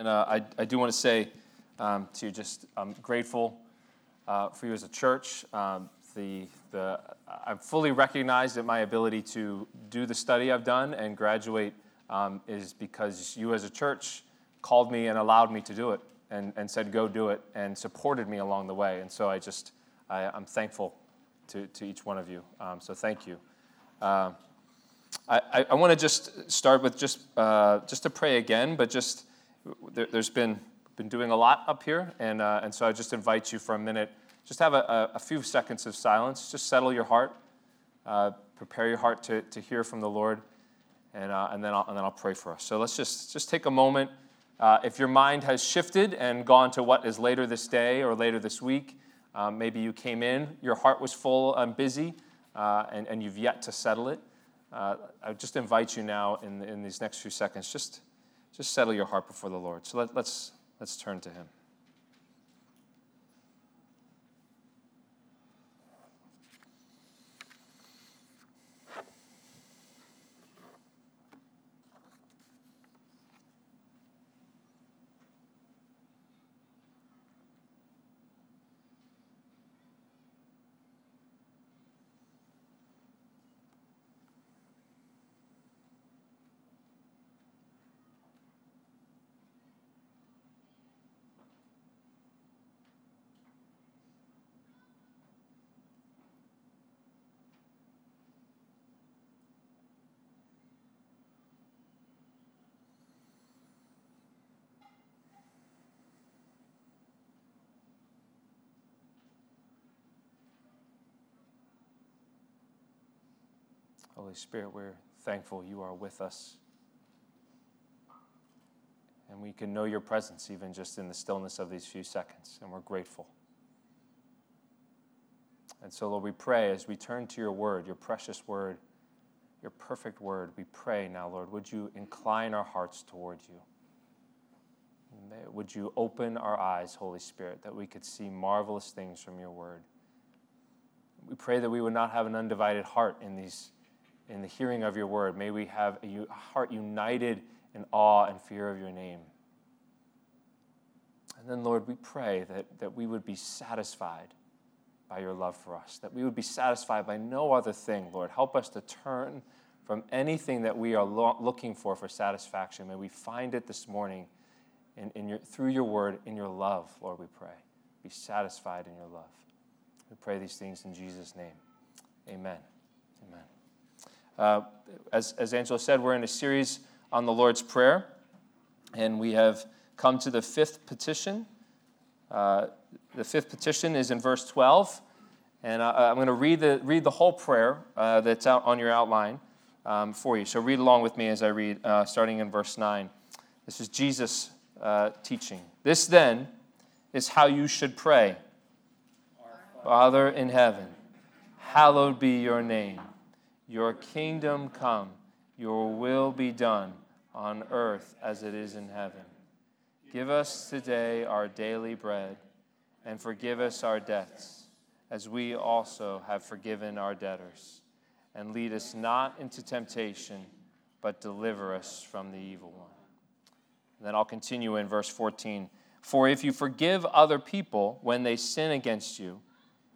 And uh, I, I do want to say um, to you, just I'm grateful uh, for you as a church. Um, the, the, I'm fully recognized that my ability to do the study I've done and graduate um, is because you as a church called me and allowed me to do it and, and said, go do it, and supported me along the way. And so I just, I, am thankful to, to each one of you. Um, so thank you. Uh, I, I, I want to just start with just, uh, just to pray again, but just there, has been, been doing a lot up here, and, uh, and so I just invite you for a minute, just have a, a few seconds of silence, just settle your heart, uh, prepare your heart to, to hear from the Lord, and, uh, and, then I'll, and then I'll pray for us. So let's just, just take a moment. Uh, if your mind has shifted and gone to what is later this day or later this week, um, maybe you came in, your heart was full and busy, uh, and, and you've yet to settle it. Uh, I just invite you now in, in these next few seconds, just just settle your heart before the Lord. So let, let's, let's turn to Him. Holy Spirit, we're thankful you are with us. And we can know your presence even just in the stillness of these few seconds, and we're grateful. And so, Lord, we pray as we turn to your word, your precious word, your perfect word, we pray now, Lord, would you incline our hearts toward you? Would you open our eyes, Holy Spirit, that we could see marvelous things from your word? We pray that we would not have an undivided heart in these in the hearing of your word. May we have a heart united in awe and fear of your name. And then, Lord, we pray that, that we would be satisfied by your love for us, that we would be satisfied by no other thing, Lord. Help us to turn from anything that we are lo- looking for for satisfaction. May we find it this morning in, in your, through your word, in your love, Lord, we pray. Be satisfied in your love. We pray these things in Jesus' name. Amen. Amen. Uh, as, as Angela said, we're in a series on the Lord's Prayer, and we have come to the fifth petition. Uh, the fifth petition is in verse 12, and I, am going to read the, read the whole prayer uh, that's out on your outline um, for you. So read along with me as I read, uh, starting in verse 9. This is Jesus uh, teaching. This then is how you should pray Father in heaven, hallowed be your name. Your kingdom come, your will be done on earth as it is in heaven. Give us today our daily bread, and forgive us our debts, as we also have forgiven our debtors. And lead us not into temptation, but deliver us from the evil one. And then I'll continue in verse 14. For if you forgive other people when they sin against you,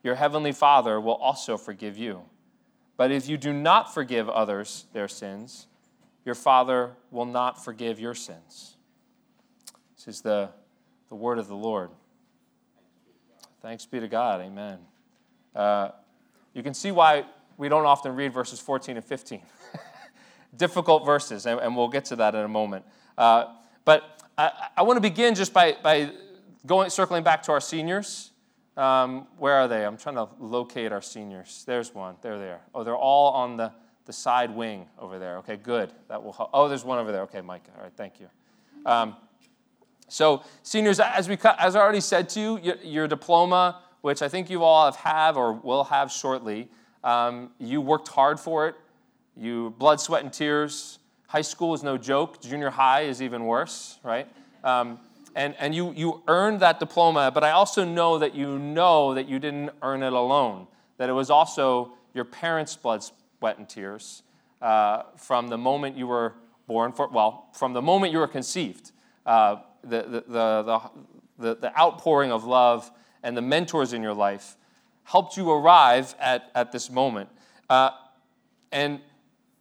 your heavenly Father will also forgive you. But if you do not forgive others their sins, your Father will not forgive your sins. This is the, the word of the Lord. Thanks be to God. Amen. Uh, you can see why we don't often read verses 14 and 15. Difficult verses, and, and, we'll get to that in a moment. Uh, but I, I want to begin just by, by going, circling back to our seniors. Um, where are they? I'm trying to locate our seniors. There's one. There they are. There. Oh, they're all on the, the side wing over there. Okay, good. That will help. Oh, there's one over there. Okay, Mike. All right, thank you. Um, so, seniors, as, we, as I already said to you, your, your, diploma, which I think you all have, have or will have shortly, um, you worked hard for it. You blood, sweat, and tears. High school is no joke. Junior high is even worse, right? And, and you, you earned that diploma, but I also know that you know that you didn't earn it alone, that it was also your parents' blood, sweat, and tears uh, from the moment you were born, for, well, from the moment you were conceived. Uh, the, the, the, the, the outpouring of love and the mentors in your life helped you arrive at, at this moment. Uh, and,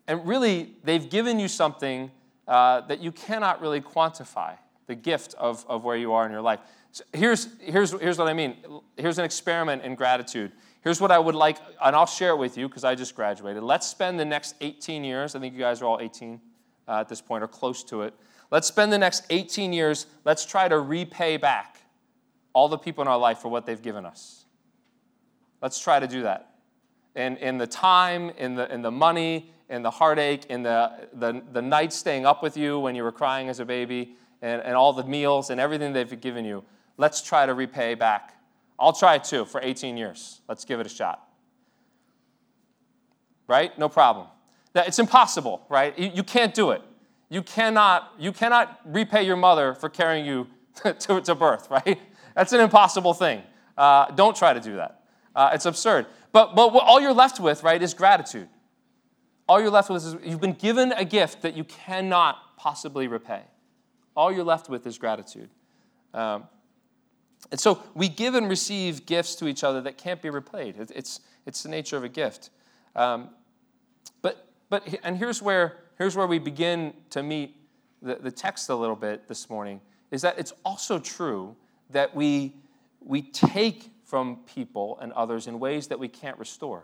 and really, they've given you something uh, that you cannot really quantify the gift of, of where you are in your life. So here's, here's, here's what I mean. Here's an experiment in gratitude. Here's what I would like, and I'll share it with you because I just graduated. Let's spend the next 18 years, I think you guys are all 18 uh, at this point or close to it. Let's spend the next 18 years, let's try to repay back all the people in our life for what they've given us. Let's try to do that. In, in the time, in the, in the money, in the heartache, in the, the, the nights staying up with you when you were crying as a baby, and, and all the meals and everything they've given you. Let's try to repay back. I'll try too for 18 years. Let's give it a shot. Right? No problem. It's impossible, right? You can't do it. You cannot, you cannot repay your mother for carrying you to, to birth, right? That's an impossible thing. Uh, don't try to do that. Uh, it's absurd. But, but all you're left with, right, is gratitude. All you're left with is you've been given a gift that you cannot possibly repay. All you're left with is gratitude. Um, and so we give and receive gifts to each other that can't be repaid. It's, it's the nature of a gift. Um, but, but, and here's where, here's where we begin to meet the, the text a little bit this morning, is that it's also true that we, we take from people and others in ways that we can't restore.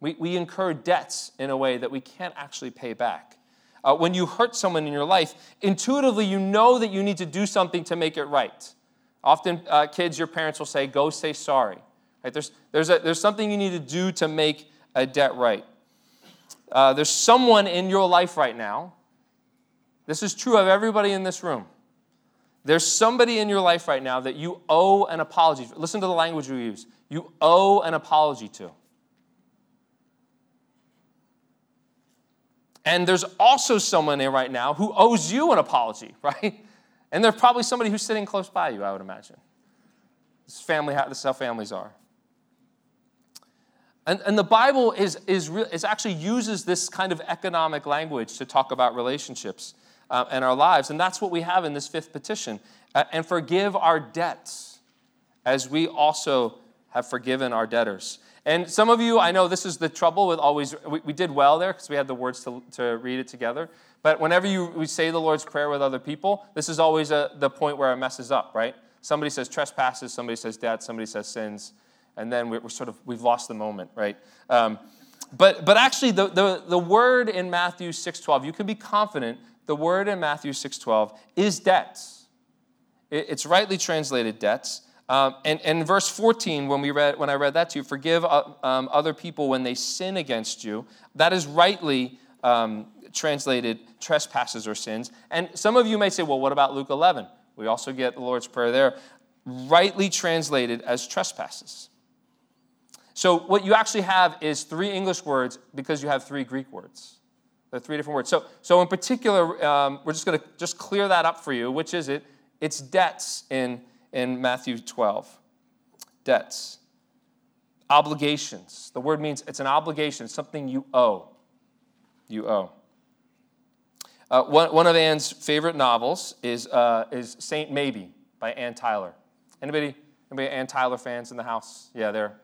We, we incur debts in a way that we can't actually pay back. Uh, when you hurt someone in your life, intuitively you know that you need to do something to make it right. Often, uh, kids, your parents will say, Go say sorry. Right? There's, there's, a, there's something you need to do to make a debt right. Uh, there's someone in your life right now. This is true of everybody in this room. There's somebody in your life right now that you owe an apology. Listen to the language we use. You owe an apology to. And there's also someone in right now who owes you an apology, right? And there's probably somebody who's sitting close by you, I would imagine. This, family, this is how families are. And, and the Bible is, is, is actually uses this kind of economic language to talk about relationships uh, and our lives. And that's what we have in this fifth petition. Uh, and forgive our debts as we also have forgiven our debtors. And some of you, I know this is the trouble with always, we, we did well there because we had the words to, to read it together. But whenever you we say the Lord's Prayer with other people, this is always a, the point where it messes up, right? Somebody says trespasses, somebody says debt, somebody says sins, and then we're, we're sort of, we've lost the moment, right? Um, but, but actually, the, the, the word in Matthew 6.12, you can be confident the word in Matthew 6.12 is debts. It, it's rightly translated debts. Um, and, and verse 14, when, we read, when I read that to you, forgive uh, um, other people when they sin against you, that is rightly um, translated trespasses or sins. And some of you may say, well, what about Luke 11? We also get the Lord's Prayer there, rightly translated as trespasses. So what you actually have is three English words because you have three Greek words. There are three different words. So, so in particular, um, we're just going to just clear that up for you. Which is it? It's debts in in Matthew 12. Debts, obligations. The word means it's an obligation, it's something you owe. You owe. Uh, one, one of Anne's favorite novels is, uh, is Saint Maybe by Anne Tyler. Anybody, anybody Anne Tyler fans in the house? Yeah, they're,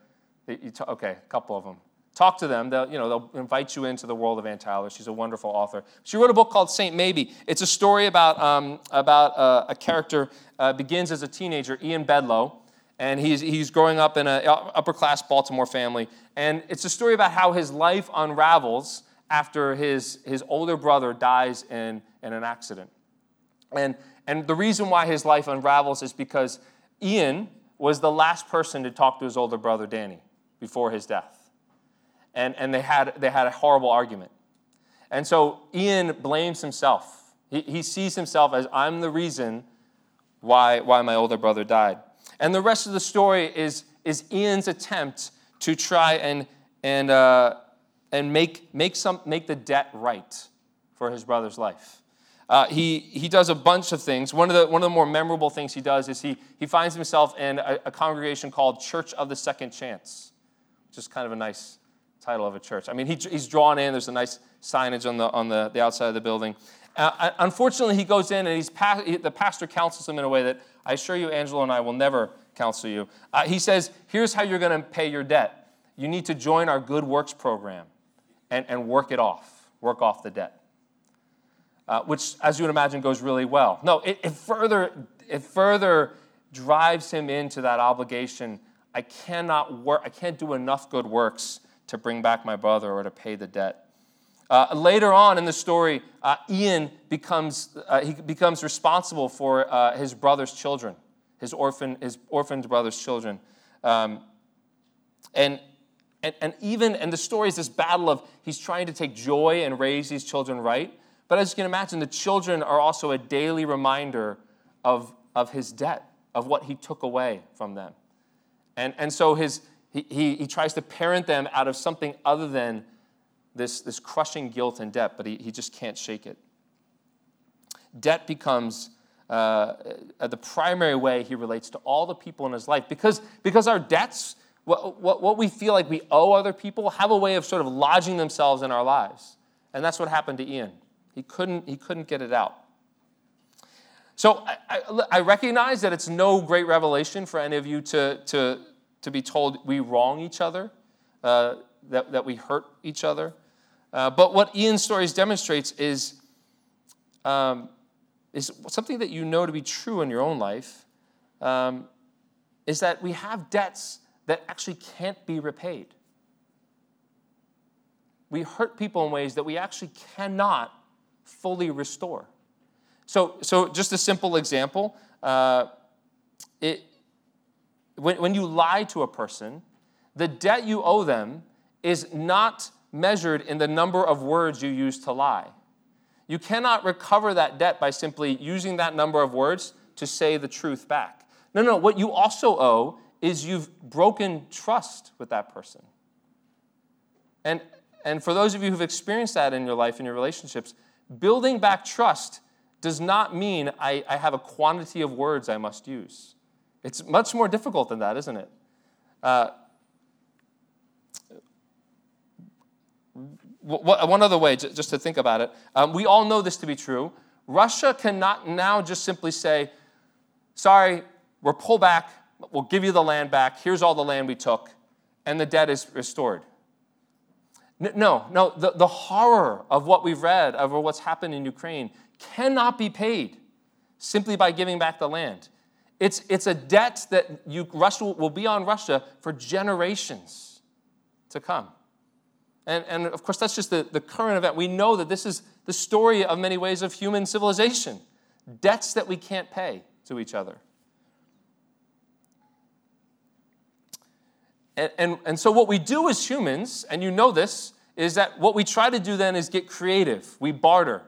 they, t- okay, a couple of them. Talk to them. They'll, you know, they'll invite you into the world of Anne Tyler. She's a wonderful author. She wrote a book called Saint Maybe. It's a story about, um, about uh, a character uh, begins as a teenager, Ian Bedloe, and he's, he's growing up in an upper class Baltimore family. And it's a story about how his life unravels after his, his older brother dies in, in an accident. And, and the reason why his life unravels is because Ian was the last person to talk to his older brother, Danny, before his death and, and they, had, they had a horrible argument. And so Ian blames himself. He, he sees himself as I'm the reason why, why my older brother died. And the rest of the story is, is Ian's attempt to try and, and, uh, and make, make, some, make the debt right for his brother's life. Uh, he, he does a bunch of things. One of, the, one of the more memorable things he does is he, he finds himself in a, a congregation called Church of the Second Chance, which is kind of a nice, title of a church. I mean, he, he's drawn in, there's a nice signage on the, on the, the outside of the building. Uh, unfortunately, he goes in and he's pa- the pastor counsels him in a way that I assure you, Angelo and I will never counsel you. Uh, he says, Here's how you're going to pay your debt. You need to join our good works program and, and work it off, work off the debt. Uh, which, as you would imagine, goes really well. No, it, it, further, it further drives him into that obligation. I cannot work, I can't do enough good works to bring back my brother or to pay the debt. Uh, later on in the story, uh, Ian becomes, uh, he becomes responsible for uh, his brother's children, his, orphan, his orphaned brother's children. Um, and, and, and even, and the story is this battle of he's trying to take joy and raise these children right. But as you can imagine, the children are also a daily reminder of, of his debt, of what he took away from them. And, and so his, he, he, he tries to parent them out of something other than this, this crushing guilt and debt, but he, he just can't shake it. Debt becomes uh, the primary way he relates to all the people in his life because, because our debts, what, what, what we feel like we owe other people, have a way of sort of lodging themselves in our lives. And that's what happened to Ian. He couldn't, he couldn't get it out. So I, I, I, recognize that it's no great revelation for any of you to, to, to be told we wrong each other, uh, that, that we hurt each other. Uh, but what Ian's stories demonstrates is, um, is something that you know to be true in your own life, um, is that we have debts that actually can't be repaid. We hurt people in ways that we actually cannot fully restore. So, so just a simple example. Uh, it, when, when you lie to a person, the debt you owe them is not measured in the number of words you use to lie. You cannot recover that debt by simply using that number of words to say the truth back. No, no, what you also owe is you've broken trust with that person. And, and for those of you who've experienced that in your life, in your relationships, building back trust does not mean I, I have a quantity of words I must use. It's much more difficult than that, isn't it? Uh, one other way, just to think about it, um, we all know this to be true. Russia cannot now just simply say, sorry, we're pulled back, we'll give you the land back, here's all the land we took, and the debt is restored. No, no, the, the horror of what we've read, of what's happened in Ukraine, cannot be paid simply by giving back the land. It's, it's a debt that you, Russia will be on Russia for generations to come. And, and of course, that's just the, the current event. We know that this is the story of many ways of human civilization debts that we can't pay to each other. And, and, and so, what we do as humans, and you know this, is that what we try to do then is get creative. We barter,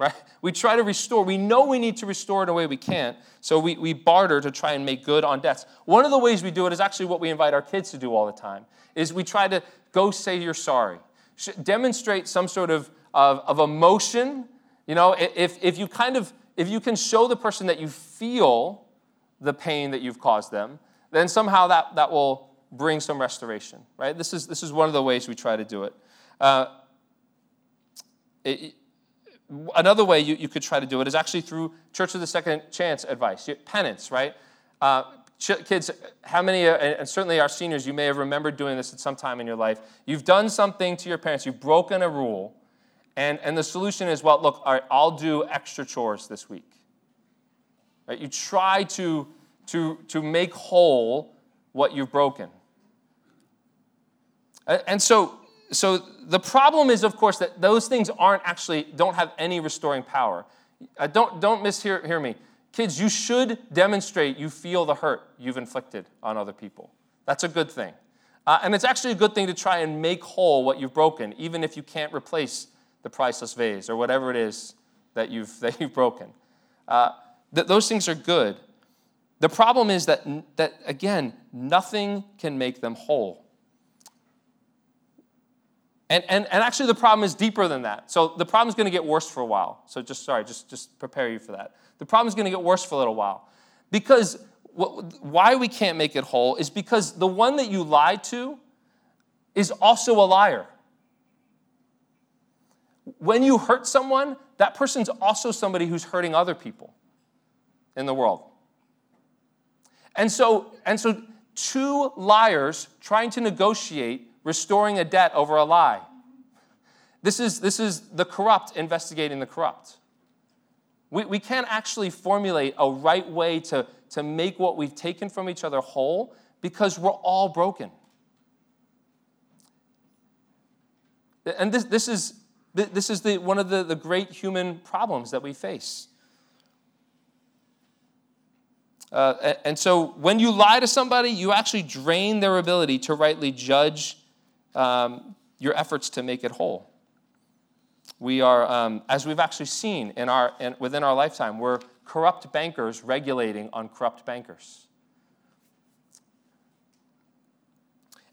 right? We try to restore. We know we need to restore in a way we can't, so we, we barter to try and make good on debts. One of the ways we do it is actually what we invite our kids to do all the time, is we try to go say you're sorry. Demonstrate some sort of, of, of emotion. You know, if, if you kind of, if you can show the person that you feel the pain that you've caused them, then somehow that, that will bring some restoration, right? This is, this is one of the ways we try to do it. Uh, it another way you, you could try to do it is actually through Church of the Second Chance advice, penance, right? Uh, kids, how many, uh, and certainly our seniors, you may have remembered doing this at some time in your life. You've done something to your parents, you've broken a rule, and, and the solution is, well, look, all right, I'll do extra chores this week. Right? You try to, to, to make whole what you've broken. And so, so the problem is, of course, that those things aren't actually, don't have any restoring power. Uh, don't, don't mishear hear me. Kids, you should demonstrate you feel the hurt you've inflicted on other people. That's a good thing. Uh, and it's actually a good thing to try and make whole what you've broken, even if you can't replace the priceless vase or whatever it is that you've, that you've broken. Uh, th- those things are good. The problem is that, that, again, nothing can make them whole. And, and, and actually, the problem is deeper than that. So the problem is going to get worse for a while. So just, sorry, just, just prepare you for that. The problem is going to get worse for a little while. Because what, why we can't make it whole is because the one that you lied to is also a liar. when you hurt someone, that person's also somebody who's hurting other people in the world. And so, and so two liars trying to negotiate restoring a debt over a lie. This is, this is the corrupt investigating the corrupt. We, we can't actually formulate a right way to, to make what we've taken from each other whole because we're all broken. And this, this is, this is the, one of the, the great human problems that we face. Uh, and so when you lie to somebody, you actually drain their ability to rightly judge um, your efforts to make it whole. We are, um, as we've actually seen in our, in, within our lifetime, we're corrupt bankers regulating on corrupt bankers.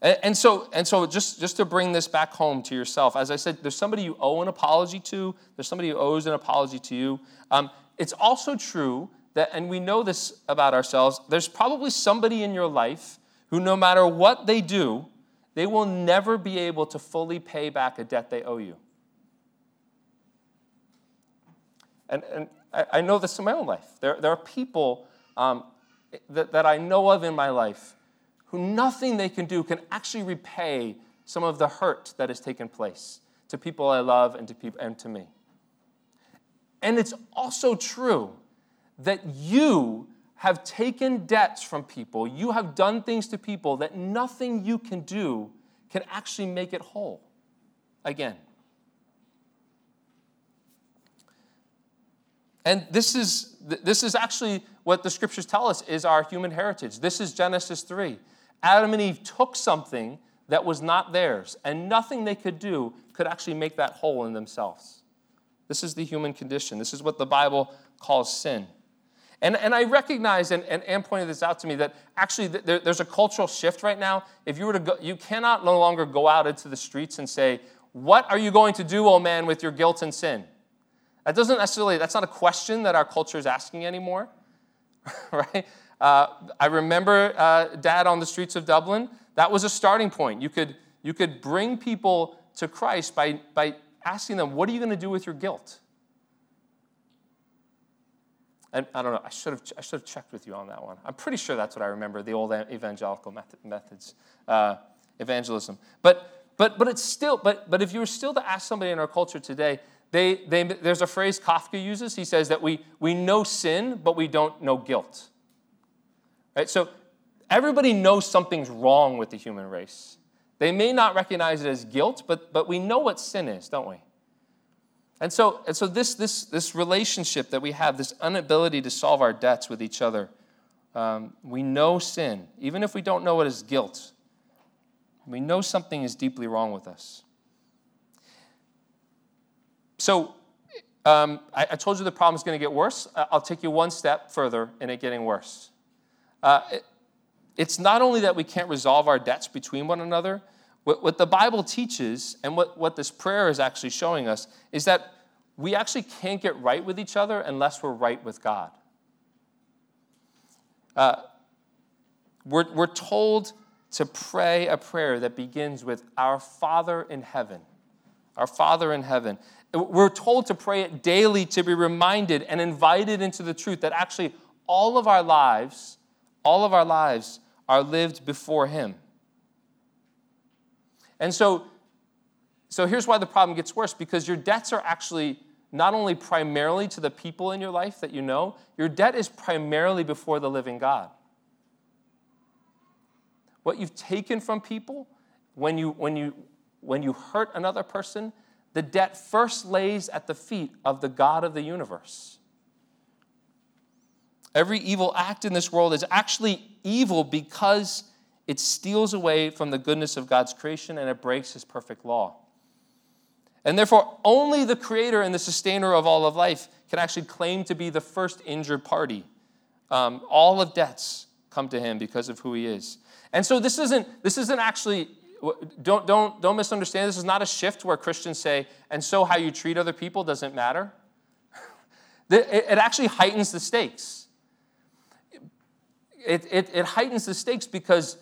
And, so, and so just, just to bring this back home to yourself, as I said, there's somebody you owe an apology to, there's somebody who owes an apology to you. Um, it's also true that, and we know this about ourselves, there's probably somebody in your life who, no matter what they do, they will never be able to fully pay back a debt they owe you. And, and I, I know this in my own life. There, there are people um, that, that I know of in my life who nothing they can do can actually repay some of the hurt that has taken place to people I love and to, people, and to me. And it's also true that you have taken debts from people, you have done things to people that nothing you can do can actually make it whole again. And this is, this is actually what the scriptures tell us is our human heritage. This is Genesis 3. Adam and Eve took something that was not theirs, and nothing they could do could actually make that whole in themselves. This is the human condition. This is what the Bible calls sin. And, and I recognize, and, and Anne pointed this out to me, that actually there, there's a cultural shift right now. If you were to go, you cannot no longer go out into the streets and say, What are you going to do, oh man, with your guilt and sin? That doesn't necessarily, that's not a question that our culture is asking anymore, right? Uh, I remember uh, dad on the streets of Dublin. That was a starting point. You could, you could bring people to Christ by, by asking them, What are you going to do with your guilt? And I don't know, I should, have, I should have checked with you on that one. I'm pretty sure that's what I remember, the old evangelical method, methods, uh, evangelism. But, but, but it's still, but, but if you were still to ask somebody in our culture today, they, they, there's a phrase Kafka uses. He says that we, we know sin, but we don't know guilt. Right? So everybody knows something's wrong with the human race. They may not recognize it as guilt, but, but we know what sin is, don't we? And so, and so this, this, this relationship that we have, this inability to solve our debts with each other, um, we know sin, even if we don't know it as guilt. We know something is deeply wrong with us. So, um, I, I, told you the problem is going to get worse. I'll take you one step further in it getting worse. Uh, it, it's not only that we can't resolve our debts between one another, what, what the Bible teaches and what, what this prayer is actually showing us is that we actually can't get right with each other unless we're right with God. Uh, we're, we're told to pray a prayer that begins with Our Father in heaven. Our Father in heaven. We're told to pray it daily to be reminded and invited into the truth that actually all of our lives all of our lives are lived before Him. And so, so here's why the problem gets worse because your debts are actually not only primarily to the people in your life that you know, your debt is primarily before the living God. What you've taken from people, when you, when you, when you hurt another person, the debt first lays at the feet of the God of the universe. Every evil act in this world is actually evil because it steals away from the goodness of God's creation and it breaks his perfect law. And therefore, only the creator and the sustainer of all of life can actually claim to be the first injured party. Um, all of debts come to him because of who he is. And so this isn't, this isn't actually, don't, don't, don't misunderstand, this is not a shift where Christians say, and so how you treat other people doesn't matter. it actually heightens the stakes it, it, it heightens the stakes because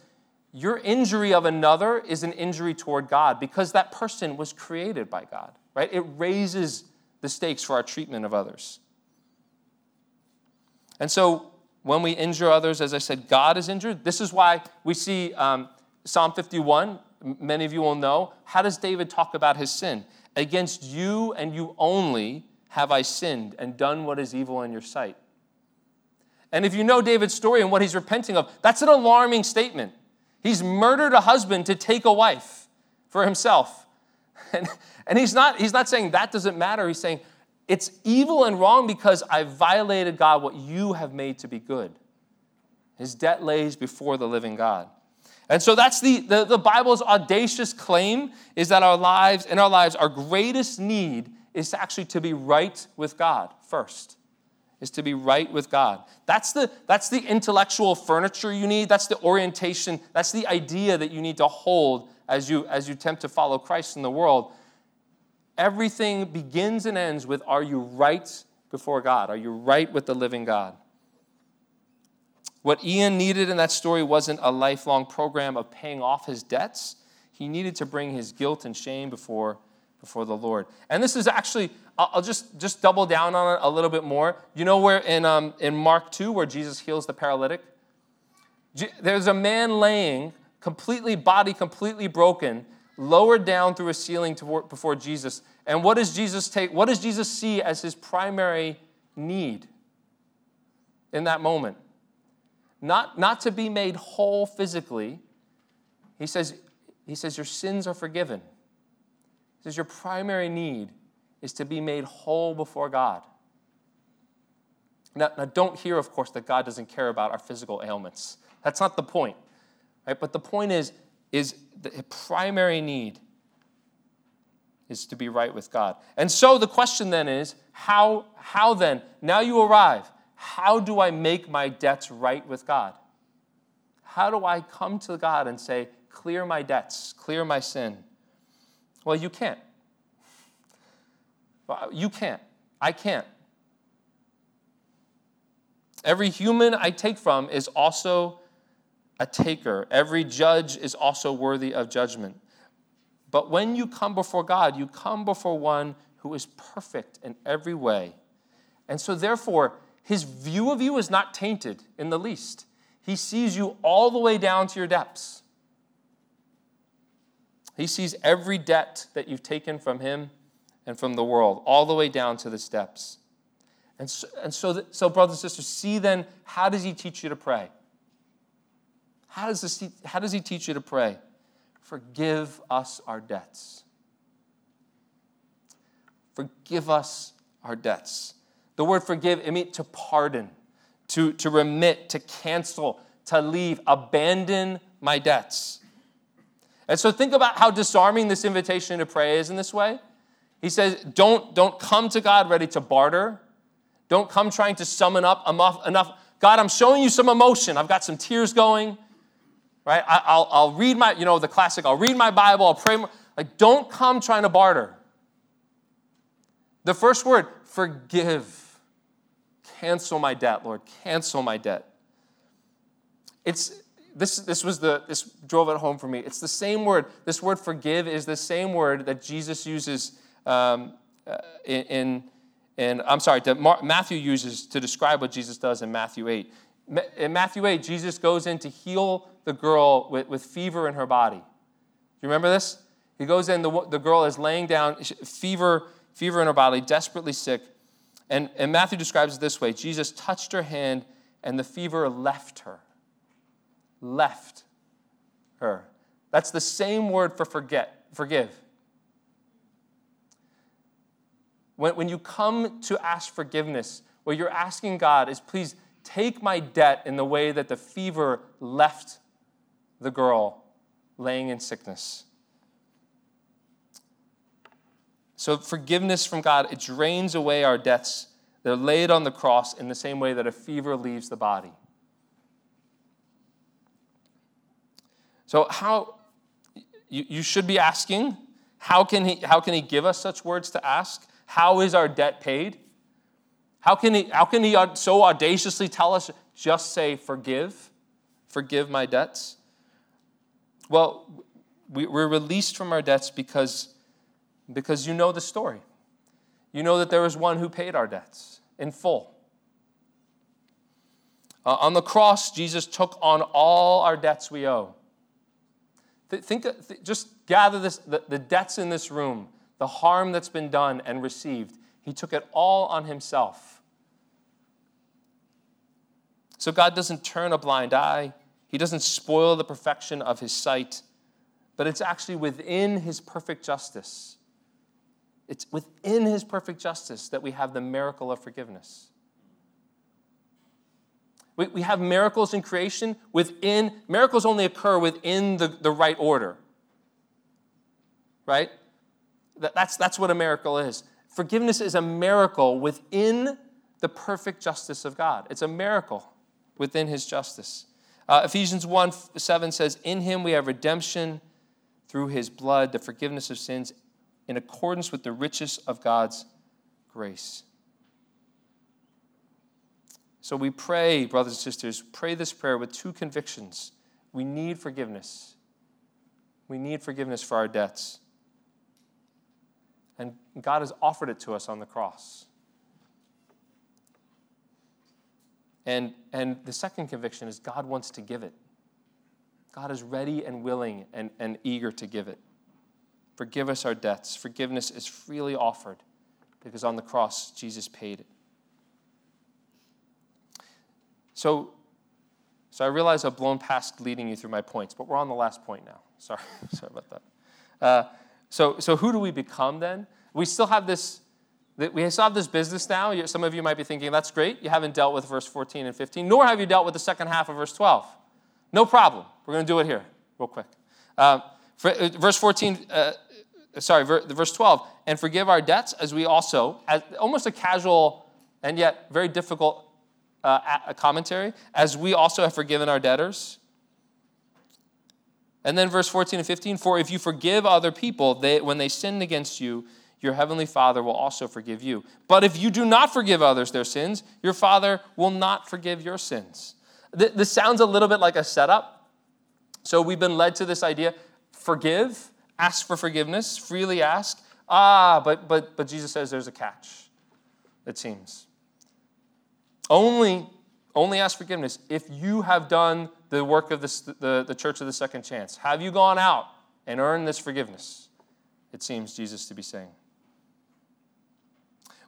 your injury of another is an injury toward God because that person was created by God. right? It raises the stakes for our treatment of others. And so when we injure others, as I said, God is injured. This is why we see um, Psalm 51. Many of you will know. How does David talk about his sin? Against you and you only have I sinned and done what is evil in your sight. And if you know David's story and what he's repenting of, that's an alarming statement. He's murdered a husband to take a wife for himself. And, and he's, not, he's not saying that doesn't matter. He's saying it's evil and wrong because I violated God, what you have made to be good. His debt lays before the living God. And so that's the, the, the Bible's audacious claim is that our lives, in our lives, our greatest need is actually to be right with God first is to be right with God. That's the, that's the intellectual furniture you need. That's the orientation. That's the idea that you need to hold as you, as you attempt to follow Christ in the world. Everything begins and ends with are you right before God? Are you right with the living God? What Ian needed in that story wasn't a lifelong program of paying off his debts. He needed to bring his guilt and shame before, before the Lord. And this is actually I'll just, just double down on it a little bit more. You know where in, um, in Mark 2, where Jesus heals the paralytic? There's a man laying, completely, body completely broken, lowered down through a ceiling to, before Jesus. And what does Jesus take? What does Jesus see as his primary need in that moment? Not, not to be made whole physically. He says, he says, Your sins are forgiven. Says, Your primary need is to be made whole before God. Now, now, don't hear, of course, that God doesn't care about our physical ailments. That's not the point. Right? But the point is, is the primary need is to be right with God. And so the question then is, how, how then, now you arrive, how do I make my debts right with God? How do I come to God and say, clear my debts, clear my sin? Well, you can't. You can't. I can't. Every human I take from is also a taker. Every judge is also worthy of judgment. But when you come before God, you come before one who is perfect in every way. And so, therefore, his view of you is not tainted in the least. He sees you all the way down to your depths. He sees every debt that you've taken from him and from the world, all the way down to the steps. And so, and so, so brothers and sisters, see then, how does he teach you to pray? How does, this, how does he teach you to pray? Forgive us our debts. Forgive us our debts. The word forgive, it means to pardon, to, to remit, to cancel, to leave, abandon my debts. And so think about how disarming this invitation to pray is in this way. He says, don't, don't come to God ready to barter. Don't come trying to summon up enough. God, I'm showing you some emotion. I've got some tears going, right? I, will I'll read my, you know, the classic, I'll read my Bible, I'll pray. More. Like, don't come trying to barter. The first word, forgive. Cancel my debt, Lord. Cancel my debt. It's, this, this was the, this drove it home for me. It's the same word. This word forgive is the same word that Jesus uses um, uh, in, in, I'm sorry, that Matthew uses to describe what Jesus does in Matthew 8. In Matthew 8, Jesus goes in to heal the girl with, with fever in her body. Do you remember this? He goes in, the, the girl is laying down, fever, fever in her body, desperately sick. And, and Matthew describes it this way Jesus touched her hand, and the fever left her. Left her. That's the same word for forget, forgive. When, when you come to ask forgiveness, what you're asking God is please take my debt in the way that the fever left the girl laying in sickness. So, forgiveness from God, it drains away our debts. They're laid on the cross in the same way that a fever leaves the body. So, how you, you should be asking, how can, he, how can he give us such words to ask? How is our debt paid? How can he, how can he so audaciously tell us, just say, forgive? Forgive my debts? Well, we, we're released from our debts because Because you know the story. You know that there was one who paid our debts in full. Uh, on the cross, Jesus took on all our debts we owe. Th- think, th- just gather this, the, the debts in this room, the harm that's been done and received. He took it all on himself. So God doesn't turn a blind eye. He doesn't spoil the perfection of his sight, but it's actually within his perfect justice. It's within his perfect justice that we have the miracle of forgiveness. We, we have miracles in creation within, miracles only occur within the, the right order. Right? That, that's, that's what a miracle is. Forgiveness is a miracle within the perfect justice of God. It's a miracle within his justice. Uh, Ephesians 1 7 says, In him we have redemption through his blood, the forgiveness of sins, in accordance with the riches of God's grace. So we pray, brothers and sisters, pray this prayer with two convictions. We need forgiveness. We need forgiveness for our debts. And God has offered it to us on the cross. And, and the second conviction is God wants to give it. God is ready and willing and, and eager to give it. Forgive us our debts. Forgiveness is freely offered because on the cross, Jesus paid it. So, so I realize I've blown past leading you through my points, but we're on the last point now. Sorry, sorry about that. Uh, so, so who do we become then? We still have this. We still have this business now. Some of you might be thinking, that's great. You haven't dealt with verse 14 and 15, nor have you dealt with the second half of verse 12. No problem. We're going to do it here, real quick. Uh, for, uh, verse 14, uh, sorry, verse 12, and forgive our debts as we also, as almost a casual and yet very difficult uh, a commentary, as we also have forgiven our debtors. And then verse 14 and 15 For if you forgive other people they, when they sin against you, your heavenly Father will also forgive you. But if you do not forgive others their sins, your Father will not forgive your sins. This sounds a little bit like a setup. So we've been led to this idea forgive, ask for forgiveness, freely ask. Ah, but, but, but Jesus says there's a catch, it seems. Only, only ask forgiveness if you have done the work of this, the, the church of the second chance. Have you gone out and earned this forgiveness? It seems Jesus to be saying.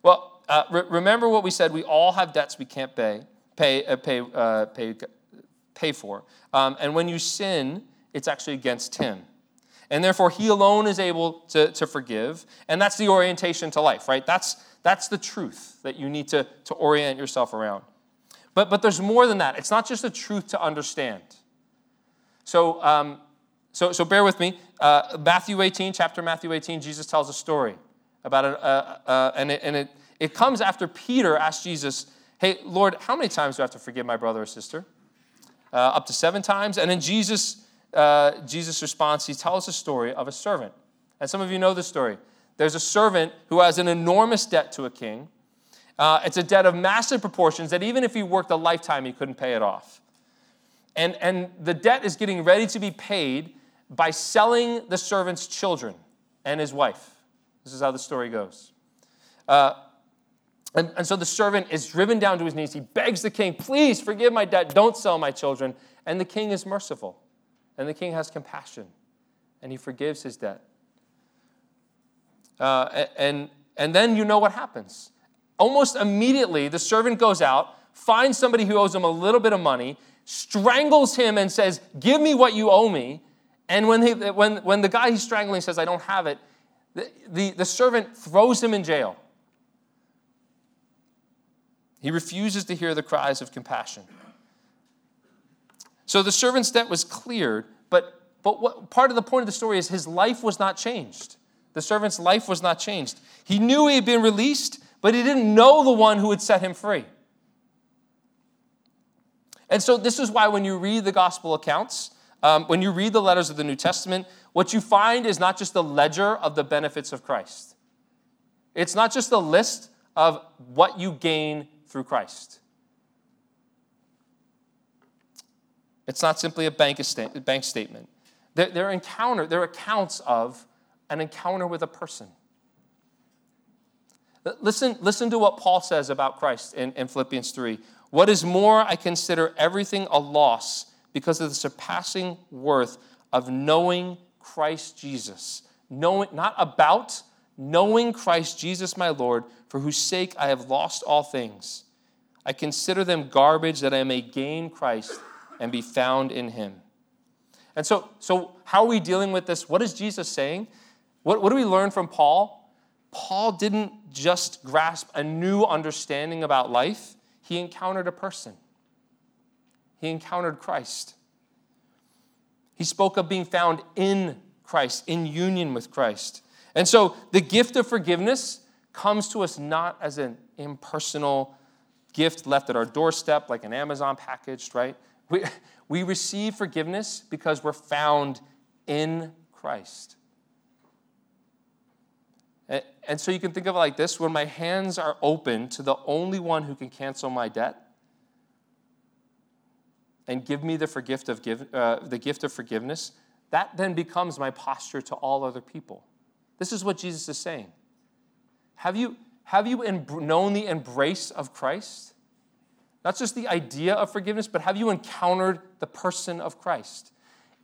Well, uh, re- remember what we said. We all have debts we can't pay, pay, uh, pay, uh, pay, pay for. Um, and when you sin, it's actually against Him. And therefore, He alone is able to, to forgive. And that's the orientation to life, right? That's, that's the truth that you need to, to orient yourself around. But, but there's more than that. It's not just a truth to understand. So, um, so, so bear with me. Uh, Matthew 18, chapter Matthew 18, Jesus tells a story about it, uh, uh, and, it, and it, it comes after Peter asked Jesus, Hey, Lord, how many times do I have to forgive my brother or sister? Uh, up to seven times. And then Jesus, uh, Jesus responds, he tells a story of a servant. And some of you know the story. There's a servant who has an enormous debt to a king. Uh, it's a debt of massive proportions that even if he worked a lifetime, he couldn't pay it off. And, and the debt is getting ready to be paid by selling the servant's children and his wife. This is how the story goes. Uh, and, and so the servant is driven down to his knees. He begs the king, Please forgive my debt. Don't sell my children. And the king is merciful. And the king has compassion. And he forgives his debt. Uh, and, and then you know what happens. Almost immediately, the servant goes out, finds somebody who owes him a little bit of money, strangles him, and says, Give me what you owe me. And when, he, when, when the guy he's strangling says, I don't have it, the, the, the servant throws him in jail. He refuses to hear the cries of compassion. So the servant's debt was cleared, but, but what, part of the point of the story is his life was not changed. The servant's life was not changed. He knew he had been released, but he didn't know the one who had set him free. And so, this is why when you read the gospel accounts, um, when you read the letters of the New Testament, what you find is not just a ledger of the benefits of Christ. It's not just a list of what you gain through Christ. It's not simply a bank, bank statement. They're, encounter, they're accounts of an encounter with a person Listen, listen to what Paul says about Christ in, in Philippians 3. What is more, I consider everything a loss because of the surpassing worth of knowing Christ Jesus. Knowing, not about, knowing Christ Jesus my Lord, for whose sake I have lost all things. I consider them garbage that I may gain Christ and be found in him. And so, so how are we dealing with this? What is Jesus saying? What, what do we learn from Paul? Paul didn't just grasp a new understanding about life, he encountered a person. He encountered Christ. He spoke of being found in Christ, in union with Christ. And so the gift of forgiveness comes to us not as an impersonal gift left at our doorstep, like an Amazon package, right? We, we receive forgiveness because we're found in Christ. And so you can think of it like this when my hands are open to the only one who can cancel my debt and give me the, for gift of give, uh, the gift of forgiveness, that then becomes my posture to all other people. This is what Jesus is saying. Have you, have you known the embrace of Christ? Not just the idea of forgiveness, but have you encountered the person of Christ?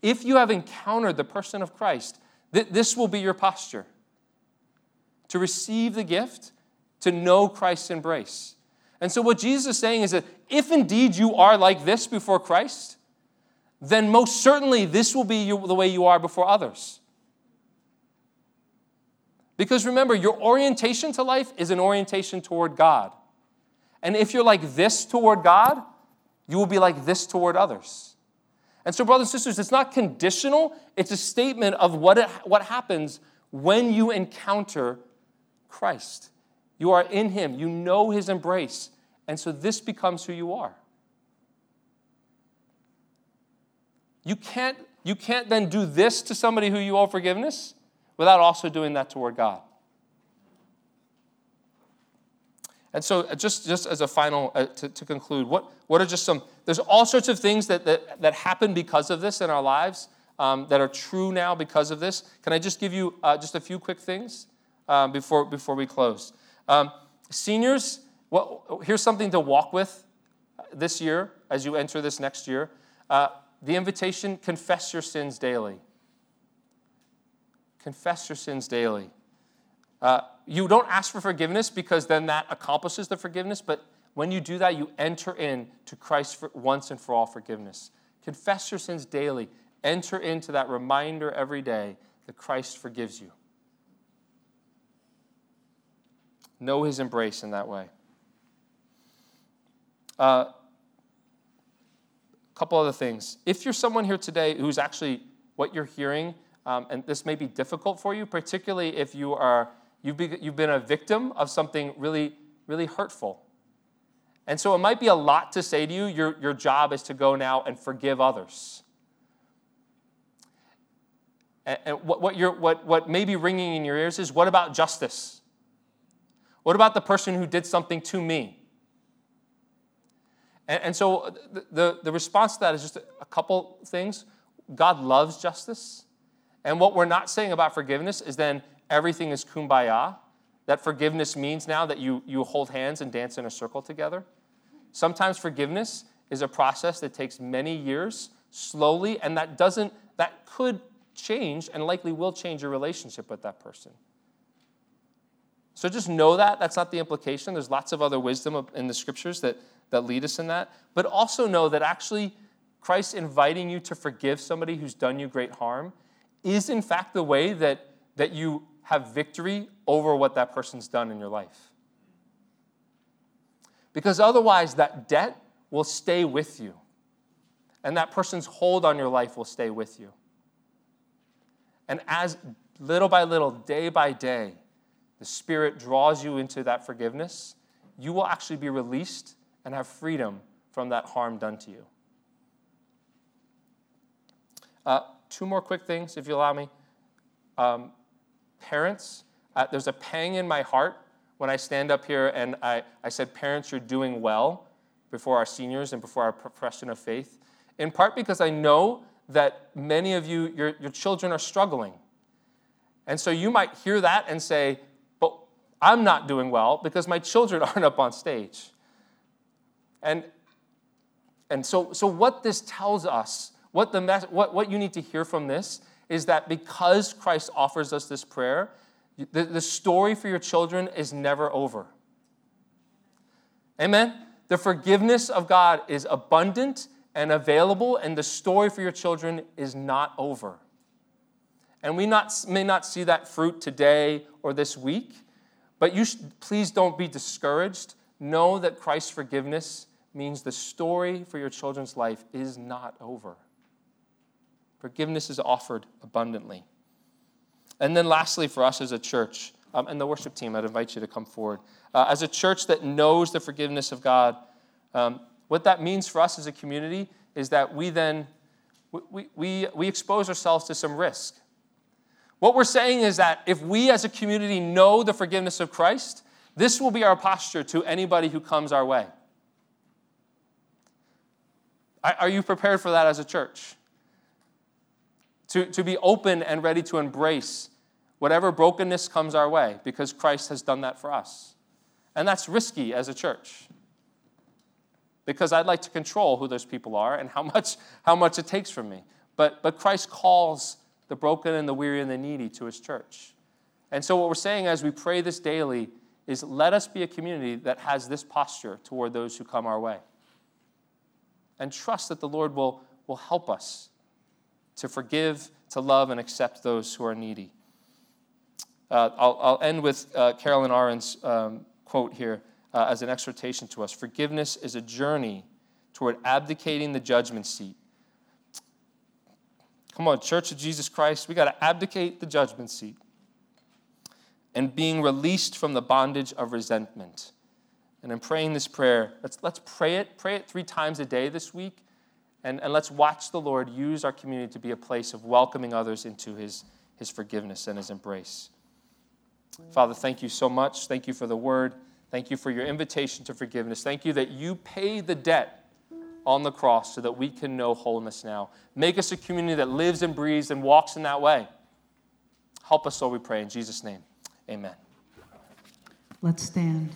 If you have encountered the person of Christ, th- this will be your posture to receive the gift, to know Christ's embrace. And so, what Jesus is saying is that if indeed you are like this before Christ, then most certainly this will be the way you are before others. Because remember, your orientation to life is an orientation toward God. And if you're like this toward God, you will be like this toward others. And so, brothers and sisters, it's not conditional, it's a statement of what, it, what happens when you encounter Christ. You are in Him, you know His embrace. And so this becomes who you are. You can't, you can't then do this to somebody who you owe forgiveness without also doing that toward God. And so, uh, just, just as a final, uh, to, to conclude, what, what are just some, there's all sorts of things that, that, that happen because of this in our lives um, that are true now because of this. Can I just give you uh, just a few quick things? Um, before, before we close. Um, seniors, well, here's something to walk with this year as you enter this next year. Uh, the invitation confess your sins daily. Confess your sins daily. Uh, you don't ask for forgiveness because then that accomplishes the forgiveness, but when you do that, you enter in to Christ for once and for all forgiveness. Confess your sins daily. Enter into that reminder every day that Christ forgives you. Know his embrace in that way. A uh, couple other things. If you're someone here today who's actually what you're hearing, um, and this may be difficult for you, particularly if you are you've, be, you've been a victim of something really, really hurtful. And so it might be a lot to say to you. Your, your job is to go now and forgive others. And, and what, what, you're, what, what may be ringing in your ears is what about justice? What about the person who did something to me? And, and so the, the, the response to that is just a couple things. God loves justice. And what we're not saying about forgiveness is then everything is kumbaya. That forgiveness means now that you, you hold hands and dance in a circle together. Sometimes forgiveness is a process that takes many years, slowly, and that doesn't, that could change and likely will change your relationship with that person. So just know that. That's not the implication. There's lots of other wisdom in the scriptures that, that lead us in that. But also know that actually Christ inviting you to forgive somebody who's done you great harm is, in fact, the way that, that you have victory over what that person's done in your life. Because otherwise, that debt will stay with you, and that person's hold on your life will stay with you. And as little by little, day by day, the Spirit draws you into that forgiveness, you will actually be released and have freedom from that harm done to you. Uh, two more quick things, if you allow me. Um, parents, uh, there's a pang in my heart when I stand up here and I, I said, Parents, you're doing well before our seniors and before our profession of faith. In part because I know that many of you, your, your children are struggling. And so you might hear that and say, I'm not doing well because my children aren't up on stage. And, and so, so, what this tells us, what, the what, what you need to hear from this, is that because Christ offers us this prayer, the, the story for your children is never over. Amen? The forgiveness of God is abundant and available, and the story for your children is not over. And we not, may not see that fruit today or this week, but you please don't be discouraged. Know that Christ's forgiveness means the story for your children's life is not over. Forgiveness is offered abundantly. And then, lastly, for us as a church, um, and the worship team, I'd invite you to come forward. Uh, as a church that knows the forgiveness of God, um, what that means for us as a community is that we then we, we, we expose ourselves to some risk. What we're saying is that if we as a community know the forgiveness of Christ, this will be our posture to anybody who comes our way. Are you prepared for that as a church? To, to be open and ready to embrace whatever brokenness comes our way because Christ has done that for us. And that's risky as a church because I'd like to control who those people are and how much, how much it takes from me. But, but Christ calls the broken and the weary and the needy to his church. And so, what we're saying as we pray this daily is let us be a community that has this posture toward those who come our way. And trust that the Lord will, will help us to forgive, to love, and accept those who are needy. Uh, I'll, I'll, end with uh, Carolyn Arends' um, quote here uh, as an exhortation to us. Forgiveness is a journey toward abdicating the judgment seat. Come on, Church of Jesus Christ, we got to abdicate the judgment seat and being released from the bondage of resentment. And I'm praying this prayer, let's, let's pray it. Pray it three times a day this week. And, and let's watch the Lord use our community to be a place of welcoming others into his, his forgiveness and his embrace. Father, thank you so much. Thank you for the word. Thank you for your invitation to forgiveness. Thank you that you pay the debt on the cross so that we can know wholeness now. Make us a community that lives and breathes and walks in that way. Help us, so we pray. In Jesus' name, amen. Let's stand.